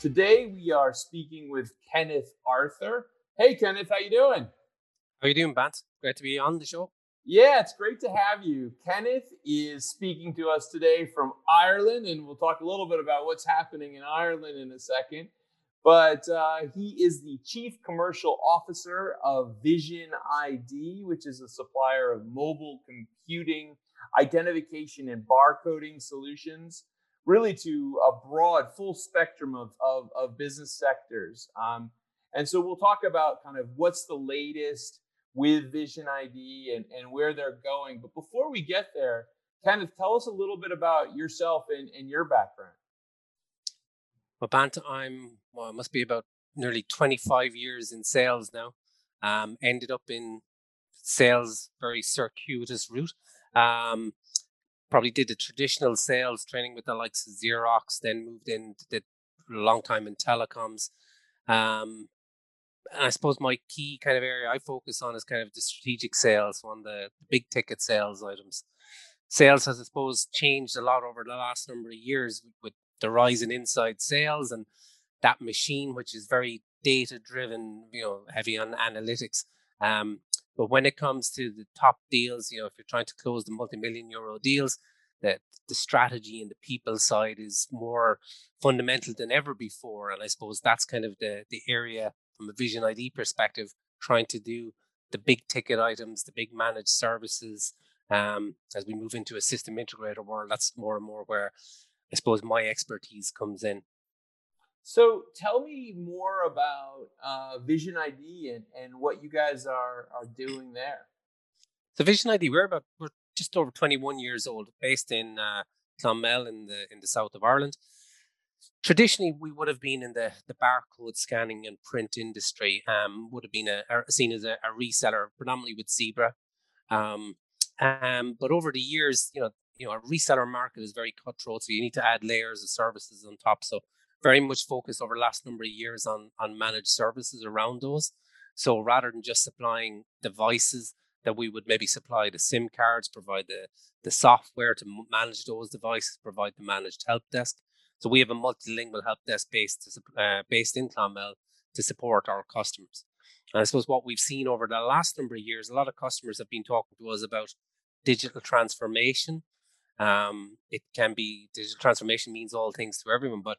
Today we are speaking with Kenneth Arthur. Hey Kenneth, how you doing? How you doing, Bant? Great to be on the show. Yeah, it's great to have you. Kenneth is speaking to us today from Ireland, and we'll talk a little bit about what's happening in Ireland in a second. But uh, he is the Chief Commercial Officer of Vision ID, which is a supplier of mobile computing, identification, and barcoding solutions really to a broad, full spectrum of, of, of business sectors. Um, and so we'll talk about kind of what's the latest with Vision ID and, and where they're going. But before we get there, Kenneth, tell us a little bit about yourself and, and your background. Well, Bant, I'm, well, I must be about nearly 25 years in sales now. Um, ended up in sales, very circuitous route. Um, probably did the traditional sales training with the likes of Xerox, then moved in, did a long time in telecoms. Um, and I suppose my key kind of area I focus on is kind of the strategic sales, on the, the big ticket sales items. Sales has, I suppose, changed a lot over the last number of years with the rise in inside sales and that machine, which is very data driven, you know, heavy on analytics. Um, but when it comes to the top deals, you know, if you're trying to close the multi-million euro deals, that the strategy and the people side is more fundamental than ever before. And I suppose that's kind of the the area from a Vision ID perspective, trying to do the big ticket items, the big managed services. Um, as we move into a system integrator world, that's more and more where I suppose my expertise comes in. So tell me more about uh, Vision ID and, and what you guys are are doing there. So Vision ID, we're about we're just over 21 years old, based in uh, Clonmel in the in the south of Ireland. Traditionally, we would have been in the, the barcode scanning and print industry. Um, would have been a, a seen as a, a, reseller, predominantly with Zebra. Um, um, but over the years, you know, you know, a reseller market is very cutthroat, so you need to add layers of services on top. So very much focused over the last number of years on on managed services around those. So rather than just supplying devices that we would maybe supply the SIM cards, provide the the software to manage those devices, provide the managed help desk. So we have a multilingual help desk based uh, based in Clonmel to support our customers. And I suppose what we've seen over the last number of years, a lot of customers have been talking to us about digital transformation. Um, it can be digital transformation means all things to everyone, but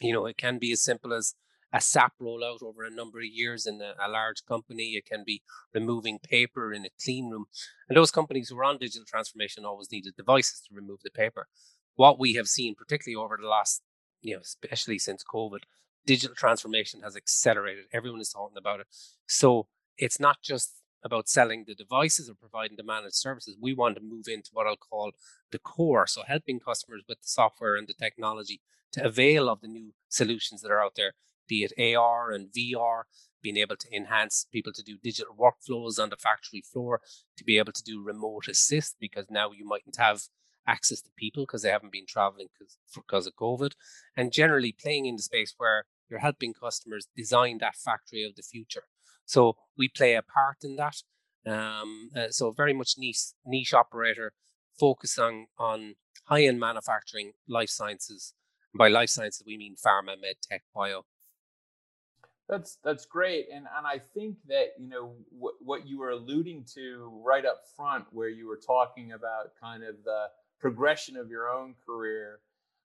you know, it can be as simple as a SAP rollout over a number of years in a, a, large company. It can be removing paper in a clean room. And those companies who are on digital transformation always needed devices to remove the paper. What we have seen, particularly over the last, you know, especially since COVID, digital transformation has accelerated. Everyone is talking about it. So it's not just about selling the devices or providing the managed services. We want to move into what I'll call the core. So helping customers with the software and the technology to avail of the new solutions that are out there, be it AR and VR, being able to enhance people to do digital workflows on the factory floor, to be able to do remote assist because now you mightn't have access to people because they haven't been traveling because of COVID, and generally playing in the space where you're helping customers design that factory of the future. So we play a part in that. Um, uh, so very much niche niche operator, focusing on high end manufacturing, life sciences, by life sciences, we mean pharma, med tech, bio. That's that's great, and and I think that you know what what you were alluding to right up front, where you were talking about kind of the progression of your own career,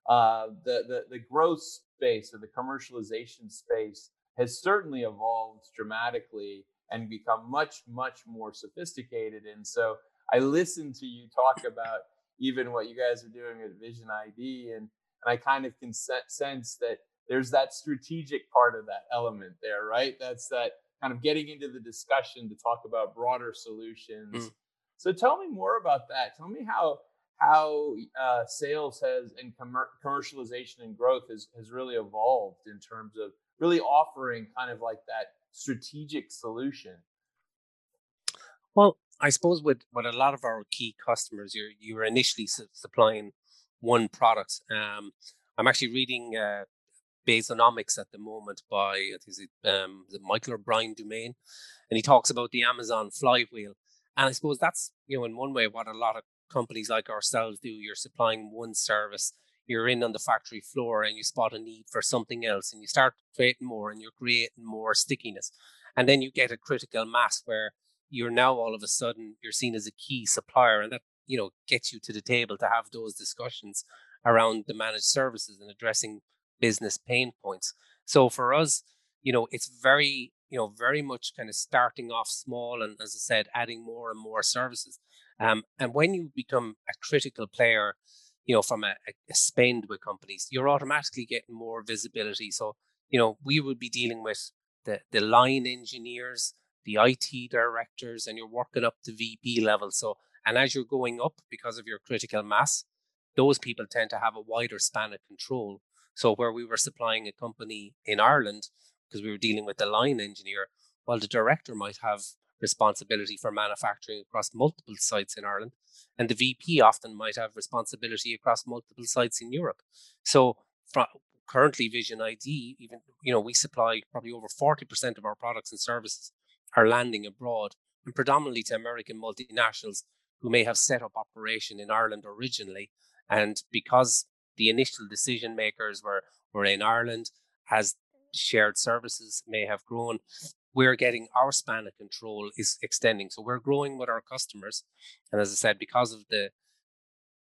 uh, the the the growth space or the commercialization space has certainly evolved dramatically and become much much more sophisticated. And so I listened to you talk about even what you guys are doing at Vision ID and and I kind of can sense that there's that strategic part of that element there, right? That's that kind of getting into the discussion to talk about broader solutions. Mm. So tell me more about that. Tell me how how uh, sales has and commercialization and growth has, has really evolved in terms of really offering kind of like that strategic solution. Well, I suppose with, with a lot of our key customers, you're you were initially su- supplying one product. Um, I'm actually reading uh, Bezonomics at the moment by I think it's um, Michael or Brian Dumaine, and he talks about the Amazon flywheel. And I suppose that's you know in one way what a lot of companies like ourselves do. You're supplying one service, you're in on the factory floor, and you spot a need for something else, and you start creating more, and you're creating more stickiness, and then you get a critical mass where you're now all of a sudden you're seen as a key supplier, and that you know gets you to the table to have those discussions around the managed services and addressing business pain points. So for us, you know, it's very you know very much kind of starting off small and as i said adding more and more services um, and when you become a critical player, you know, from a, a spend with companies, you're automatically getting more visibility. So, you know, we would be dealing with the, the line engineers, the IT directors, and you're working up to VP level. So, and as you're going up because of your critical mass, those people tend to have a wider span of control. So, where we were supplying a company in Ireland, because we were dealing with the line engineer, while the director might have responsibility for manufacturing across multiple sites in Ireland, and the VP often might have responsibility across multiple sites in Europe. So, currently, Vision ID, even you know, we supply probably over forty percent of our products and services are landing abroad, and predominantly to American multinationals who may have set up operation in Ireland originally, and because the initial decision makers were were in Ireland, as shared services may have grown, we're getting our span of control is extending. So we're growing with our customers. And as I said, because of the,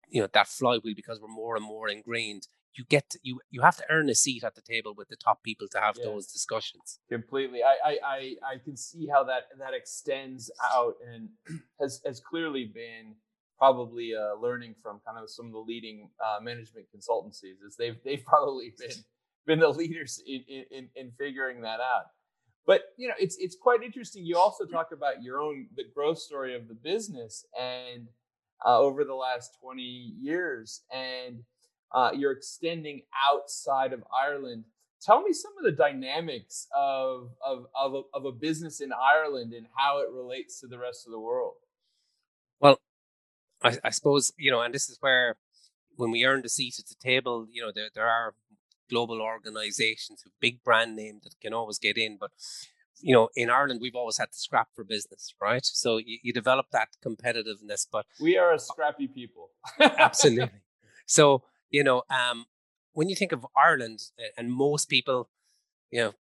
you know, that flywheel, because we're more and more ingrained, you get to, you you have to earn a seat at the table with the top people to have yeah. those discussions. Completely. I, I I I can see how that that extends out and has has clearly been probably uh, learning from kind of some of the leading uh, management consultancies is they've they've probably been been the leaders in, in in figuring that out. But you know, it's it's quite interesting. You also talk about your own the growth story of the business and uh, over the last 20 years, and uh, you're extending outside of Ireland. Tell me some of the dynamics of of of a, of a business in Ireland and how it relates to the rest of the world. Well, I, I suppose you know, and this is where when we earn the seat at the table, you know, there there are global organizations with big brand name that can always get in. But you know, in Ireland, we've always had to scrap for business, right? So you, you develop that competitiveness. But we are a scrappy people. absolutely. So you know, um, when you think of Ireland, and most people, you know,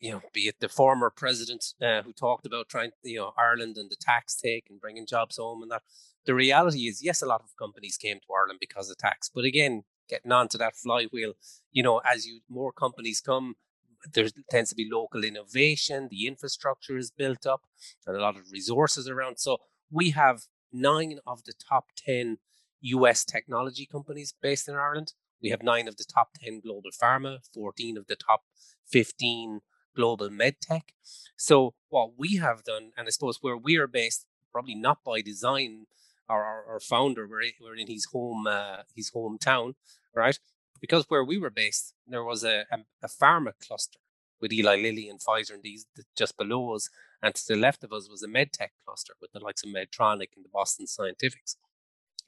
you know, be it the former president uh, who talked about trying, you know, Ireland and the tax take and bringing jobs home and that. The reality is, yes, a lot of companies came to Ireland because of tax, but again, getting onto that flywheel. You know, as you more companies come, there tends to be local innovation. The infrastructure is built up, and a lot of resources around. So we have nine of the top ten U.S. technology companies based in Ireland. We have nine of the top ten global pharma, fourteen of the top fifteen global medtech. So what we have done, and I suppose where we are based, probably not by design, our, our, founder, we're in his home, uh, his hometown, right? Because where we were based, there was a, a, a pharma cluster with Eli Lilly and Pfizer and these just below us. And to the left of us was a medtech cluster with the likes of Medtronic and the Boston Scientifics.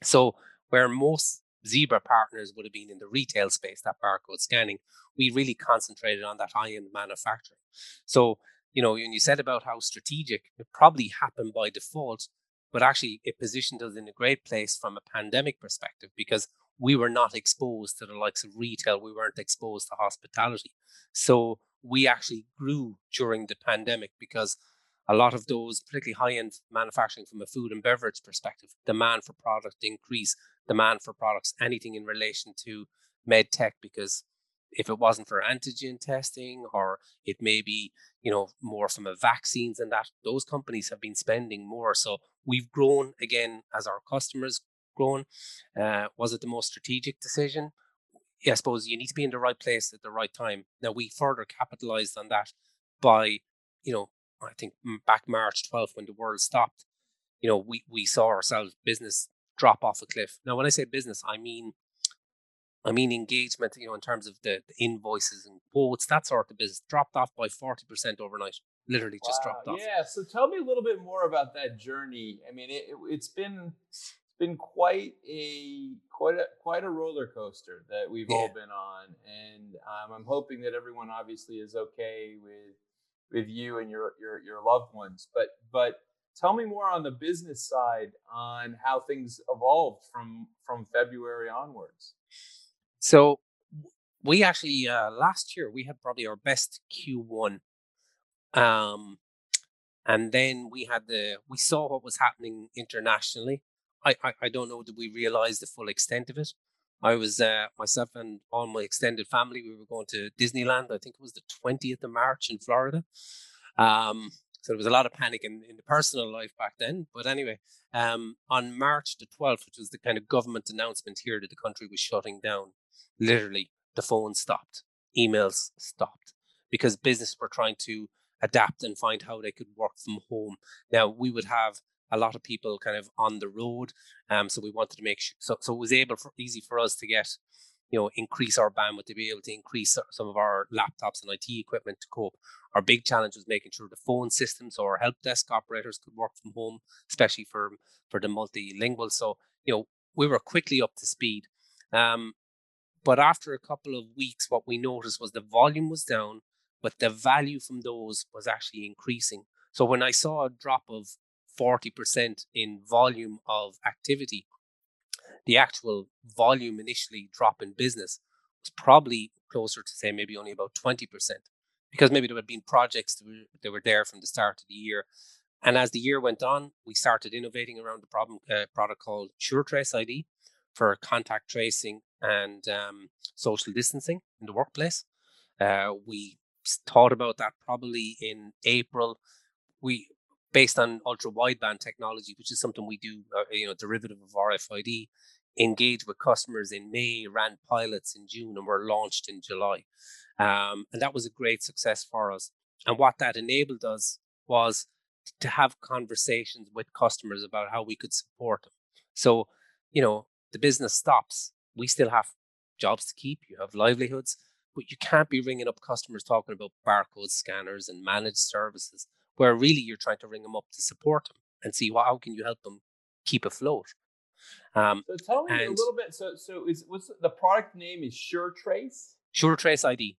So where most Zebra partners would have been in the retail space, that barcode scanning, we really concentrated on that high-end manufacturing. So, you know, when you said about how strategic, it probably happened by default, but actually it positioned us in a great place from a pandemic perspective because we were not exposed to the likes of retail. We weren't exposed to hospitality. So we actually grew during the pandemic because a lot of those, particularly high end manufacturing from a food and beverage perspective, demand for product increase, demand for products, anything in relation to med tech, because if it wasn't for antigen testing or it may be, you know, more from a vaccines and that, those companies have been spending more. So we've grown again as our customers grown. Uh, was it the most strategic decision? Yeah, I suppose you need to be in the right place at the right time. Now we further capitalized on that by, you know, I think back March 12th when the world stopped. You know, we we saw ourselves business drop off a cliff. Now, when I say business, I mean I mean engagement, you know, in terms of the, the invoices and quotes, that sort of business dropped off by 40% overnight. Literally just wow. dropped off. Yeah. So tell me a little bit more about that journey. I mean, it, has been been quite a quite a quite a roller coaster that we've yeah. all been on, and um, I'm hoping that everyone obviously is okay with with you and your your your loved ones. But but tell me more on the business side on how things evolved from from February onwards. So we actually uh, last year we had probably our best Q1, um, and then we had the we saw what was happening internationally. I I, I don't know that we realized the full extent of it. I was uh, myself and all my extended family. We were going to Disneyland. I think it was the twentieth of March in Florida. Um, so there was a lot of panic in, in the personal life back then. But anyway, um, on March the 12th, which was the kind of government announcement here that the country was shutting down, literally the phone stopped, emails stopped because business were trying to adapt and find how they could work from home. Now we would have a lot of people kind of on the road, um, so we wanted to make sure so so it was able for easy for us to get you know increase our bandwidth to be able to increase some of our laptops and IT equipment to cope. Our big challenge was making sure the phone systems or help desk operators could work from home, especially for for the multilingual. So you know we were quickly up to speed. Um, but after a couple of weeks, what we noticed was the volume was down, but the value from those was actually increasing. So when I saw a drop of 40% in volume of activity, the actual volume initially drop in business was probably closer to say maybe only about 20% because maybe there had been projects that were, that were there from the start of the year. And as the year went on, we started innovating around the problem, uh, product called SureTrace ID for contact tracing and um, social distancing in the workplace. Uh, we thought about that probably in April. We, based on ultra wideband technology, which is something we do, uh, you know, derivative of RFID, engaged with customers in May, ran pilots in June, and were launched in July. Um, and that was a great success for us. And what that enabled us was to have conversations with customers about how we could support them. So, you know, the business stops, we still have jobs to keep, you have livelihoods, but you can't be ringing up customers talking about barcode scanners and managed services, where really you're trying to ring them up to support them and see well, how can you help them keep afloat. Um, so tell me a little bit. So, so is what's the product name is SureTrace? SureTrace ID.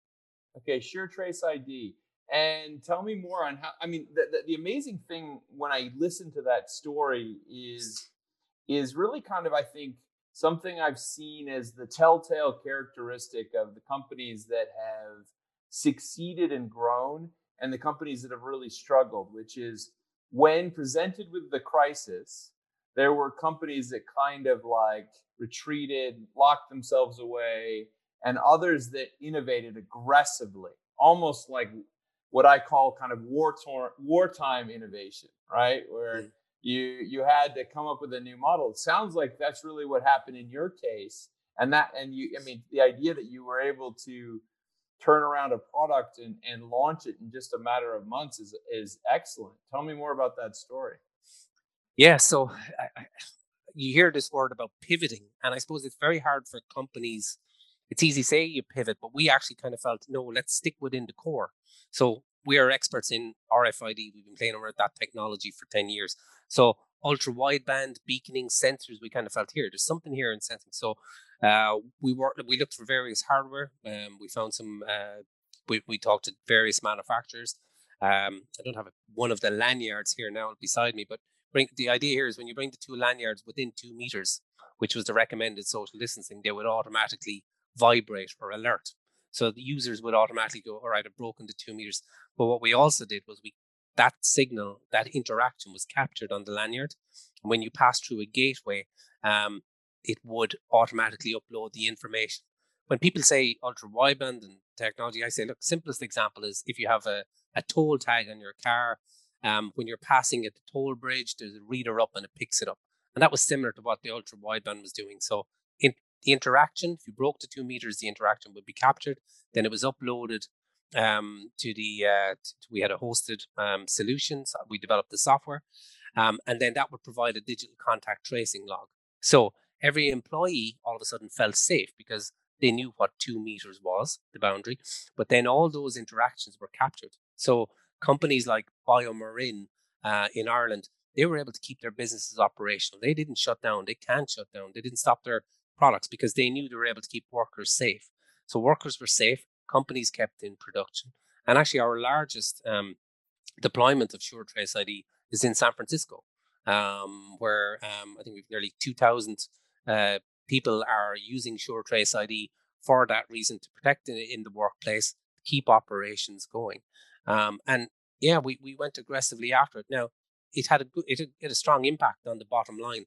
Okay, SureTrace ID. And tell me more on how. I mean, the, the, the amazing thing when I listen to that story is is really kind of I think something I've seen as the telltale characteristic of the companies that have succeeded and grown and the companies that have really struggled, which is when presented with the crisis, there were companies that kind of like retreated, locked themselves away, and others that innovated aggressively, almost like what I call kind of war wartime innovation, right? Where mm you you had to come up with a new model. It sounds like that's really what happened in your case, and that and you, I mean, the idea that you were able to turn around a product and, and launch it in just a matter of months is is excellent. Tell me more about that story. Yeah, so I, I, you hear this word about pivoting, and I suppose it's very hard for companies. It's easy to say you pivot, but we actually kind of felt no, let's stick within the core. So we are experts in RFID. We've been playing around with that technology for 10 years. So ultra wideband beaconing sensors, we kind of felt here, there's something here in sensing. So uh, we worked, we looked for various hardware. Um, we found some, uh, we, we talked to various manufacturers. Um, I don't have a, one of the lanyards here now beside me, but bring the idea here is when you bring the two lanyards within two meters, which was the recommended social distancing, they would automatically vibrate or alert. So the users would automatically go, all right, I've broken the two meters. But what we also did was we that signal, that interaction was captured on the lanyard. And when you pass through a gateway, um, it would automatically upload the information. When people say ultra wideband and technology, I say, look, simplest example is if you have a, a toll tag on your car, um, when you're passing at the toll bridge, there's a reader up and it picks it up. And that was similar to what the ultra wideband was doing. So the interaction, if you broke the two meters, the interaction would be captured. Then it was uploaded um, to the, uh, to, we had a hosted um, solutions. We developed the software. Um, and then that would provide a digital contact tracing log. So every employee all of a sudden felt safe because they knew what two meters was, the boundary. But then all those interactions were captured. So companies like BioMarin uh, in Ireland, they were able to keep their businesses operational. They didn't shut down. They can't shut down. They didn't stop their products because they knew they were able to keep workers safe. So workers were safe. Companies kept in production. And actually, our largest um, deployment of Sure Trace ID is in San Francisco, um, where um, I think we've nearly 2,000 uh, people are using Sure Trace ID for that reason to protect in, in the workplace, keep operations going. Um, and yeah, we, we went aggressively after it. Now, it had a good, it had a strong impact on the bottom line,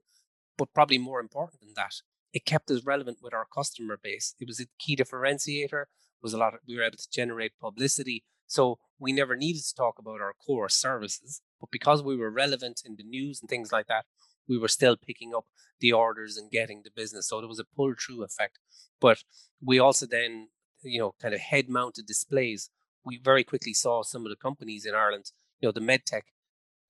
but probably more important than that, it kept us relevant with our customer base. It was a key differentiator. Was a lot of, we were able to generate publicity. So we never needed to talk about our core services, but because we were relevant in the news and things like that, we were still picking up the orders and getting the business. So there was a pull through effect. But we also then, you know, kind of head mounted displays. We very quickly saw some of the companies in Ireland, you know, the medtech,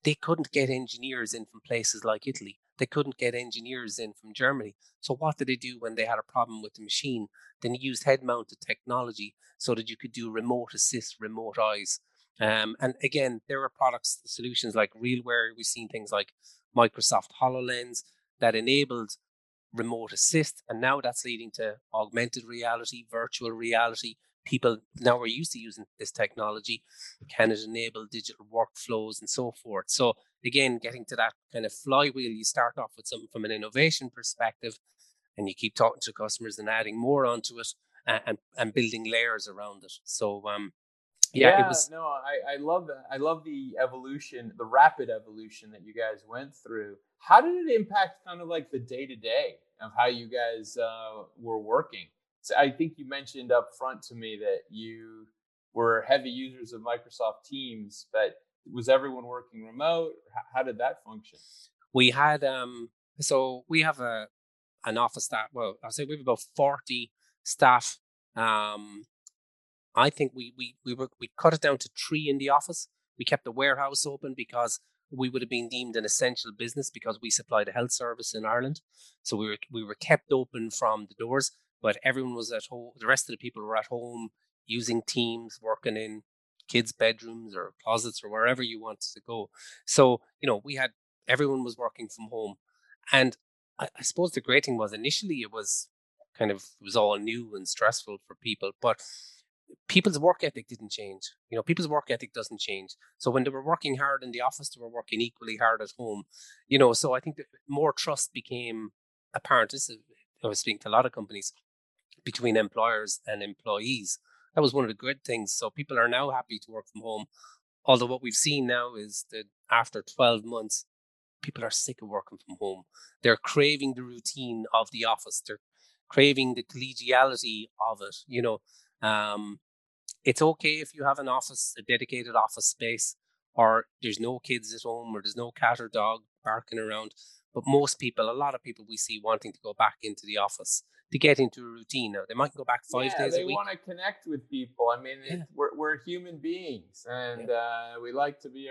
they couldn't get engineers in from places like Italy. They couldn't get engineers in from Germany. So what did they do when they had a problem with the machine? Then they used head mounted technology so that you could do remote assist, remote eyes. Um, and again, there are products, solutions like RealWear. We've seen things like Microsoft HoloLens that enabled remote assist. And now that's leading to augmented reality, virtual reality. People now are used to using this technology. Can it enable digital workflows and so forth? So, again, getting to that kind of flywheel, you start off with something from an innovation perspective and you keep talking to customers and adding more onto it and, and, building layers around it. So, um, yeah, yeah, it was no I, I love that i love the evolution the rapid evolution that you guys went through how did it impact kind of like the day-to-day of how you guys uh, were working i think you mentioned up front to me that you were heavy users of microsoft teams but was everyone working remote how, did that function we had um so we have a an office staff well i'll say we have about 40 staff um I think we we we were we cut it down to three in the office. We kept the warehouse open because we would have been deemed an essential business because we supplied a health service in Ireland. So we were we were kept open from the doors, but everyone was at home. The rest of the people were at home using Teams, working in kids' bedrooms or closets or wherever you wanted to go. So you know we had everyone was working from home, and I, I suppose the great thing was initially it was kind of was all new and stressful for people, but people's work ethic didn't change. You know, people's work ethic doesn't change. So when they were working hard in the office, they were working equally hard at home. You know, so I think that more trust became apparent. This is, I was speaking to a lot of companies between employers and employees. That was one of the good things. So people are now happy to work from home. Although what we've seen now is that after 12 months, people are sick of working from home. They're craving the routine of the office. They're craving the collegiality of it. You know, um, it's okay if you have an office, a dedicated office space, or there's no kids at home, or there's no cat or dog barking around. But most people, a lot of people we see wanting to go back into the office to get into a routine. Now they might go back five yeah, days a week. They want to connect with people. I mean, yeah. we're we're human beings, and yeah. uh, we like to be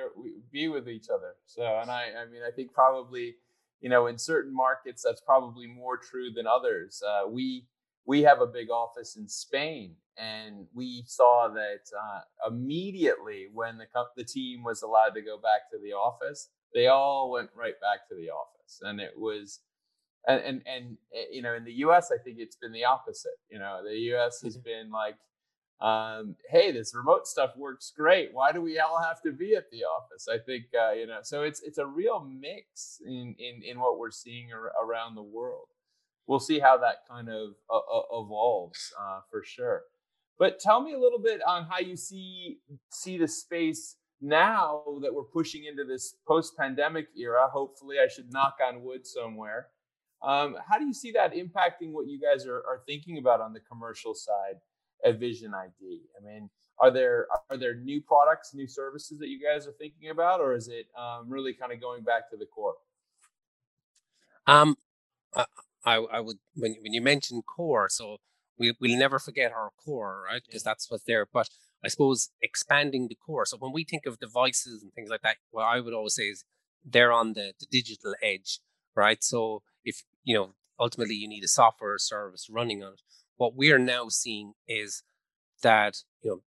be with each other. So, and I, I mean, I think probably, you know, in certain markets that's probably more true than others. Uh, we we have a big office in Spain, and we saw that uh, immediately when the the team was allowed to go back to the office, they all went right back to the office, and it was. And, and and eh, you know in the U.S. I think it's been the opposite. You know the U.S. has mm-hmm. been like, um, hey, this remote stuff works great. Why do we all have to be at the office? I think uh, you know. So it's it's a real mix in in in what we're seeing ar- around the world we'll see how that kind of uh, uh, evolves uh, for sure. But tell me a little bit on how you see see the space now that we're pushing into this post-pandemic era. Hopefully, I should knock on wood somewhere. Um, how do you see that impacting what you guys are, are thinking about on the commercial side at Vision ID? I mean, are there are there new products, new services that you guys are thinking about, or is it um, really kind of going back to the core? Um, I, I would when when you mention core, so we we'll never forget our core, right? Because that's what's there. But I suppose expanding the core. So when we think of devices and things like that, what I would always say is they're on the, the digital edge, right? So if you know, ultimately you need a software service running on it. What we are now seeing is that, you know,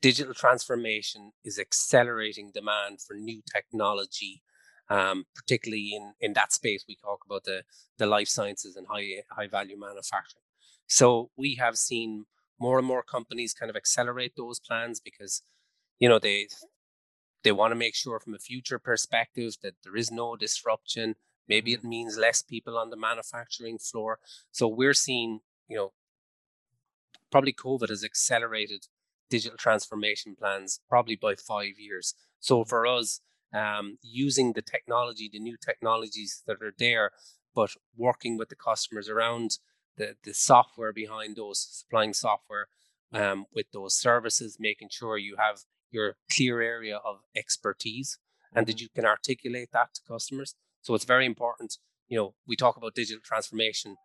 digital transformation is accelerating demand for new technology, um, particularly in, in that space. We talk about the, the life sciences and high, high value manufacturing. So we have seen more and more companies kind of accelerate those plans because, you know, they they want to make sure from a future perspective that there is no disruption. Maybe it means less people on the manufacturing floor. So we're seeing, you know, probably COVID has accelerated digital transformation plans probably by five years. So for us, um, using the technology, the new technologies that are there, but working with the customers around the, the software behind those, supplying software um, with those services, making sure you have your clear area of expertise and that mm-hmm. you can articulate that to customers. So it's very important. You know, we talk about digital transformation.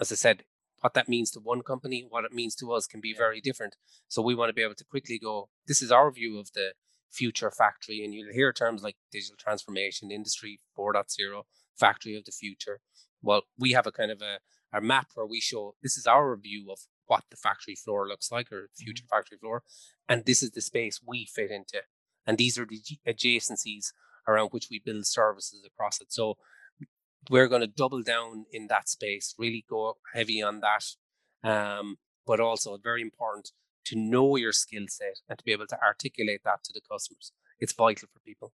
As I said, what that means to one company, what it means to us can be very different. So we want to be able to quickly go, this is our view of the future factory. And you'll hear terms like digital transformation, industry 4.0, factory of the future. Well, we have a kind of a, a map where we show this is our view of what the factory floor looks like or future mm-hmm. factory floor. And this is the space we fit into. And these are the adjacencies around which we build services across it. So we're going to double down in that space, really go heavy on that. Um, but also very important to know your skill set and to be able to articulate that to the customers. It's vital for people.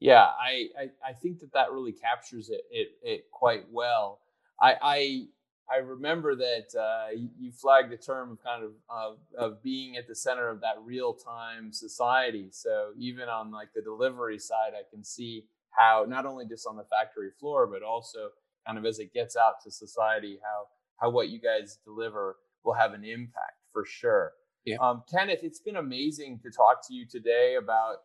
Yeah, I, I, I think that that really captures it, it, it quite well. I, I I remember that uh, you flagged the term of kind of, of, of being at the center of that real time society. So even on like the delivery side, I can see how not only just on the factory floor, but also kind of as it gets out to society, how how what you guys deliver will have an impact for sure. Yeah. Um, Kenneth, it's been amazing to talk to you today about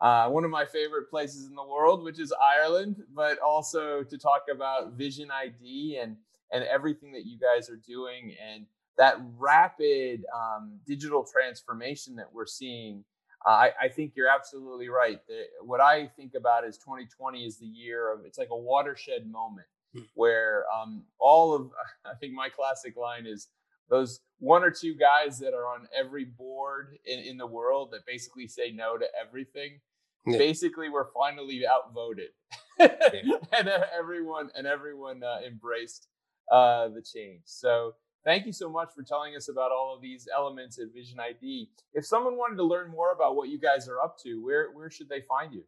uh, one of my favorite places in the world, which is Ireland, but also to talk about Vision ID and and everything that you guys are doing and that rapid um, digital transformation that we're seeing. Uh, I, I, think you're absolutely right. The, what I think about is 2020 is the year of it's like a watershed moment hmm. where um, all of I think my classic line is those one or two guys that are on every board in, in the world that basically say no to everything. Yeah. Basically, we're finally outvoted, yeah. and uh, everyone and everyone uh, embraced uh, the change. So thank you so much for telling us about all of these elements at Vision ID. If someone wanted to learn more about what you guys are up to, where where should they find you?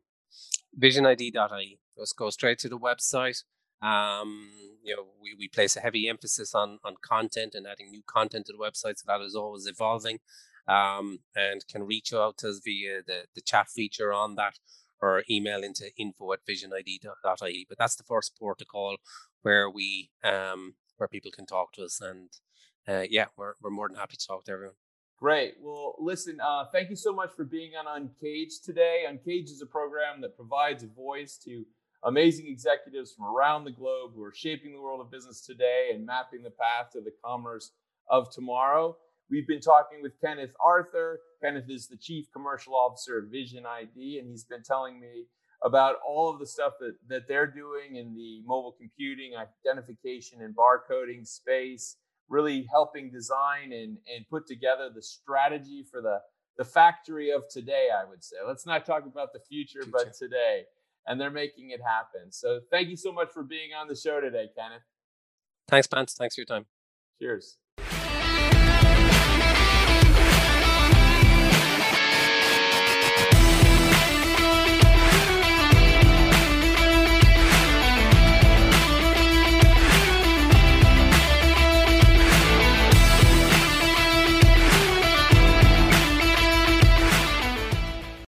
VisionID.ie. Let's go straight to the website. Um, you know, we, we place a heavy emphasis on on content and adding new content to the website, so that is always evolving. Um, and can reach out to us via the, the chat feature on that or email into info at visionid.ie. But that's the first port to call where we um, where people can talk to us, and uh, yeah, we're we're more than happy to talk to everyone. Great. Well, listen, uh, thank you so much for being on Uncaged today. Uncaged is a program that provides a voice to amazing executives from around the globe who are shaping the world of business today and mapping the path to the commerce of tomorrow. We've been talking with Kenneth Arthur. Kenneth is the Chief Commercial Officer of Vision ID, and he's been telling me about all of the stuff that, that they're doing in the mobile computing, identification, and barcoding space, really helping design and, and put together the strategy for the, the factory of today, I would say. Let's not talk about the future, future. but today. And they're making it happen. So thank you so much for being on the show today, Kenneth. Thanks, Bant. Thanks for your time. Cheers.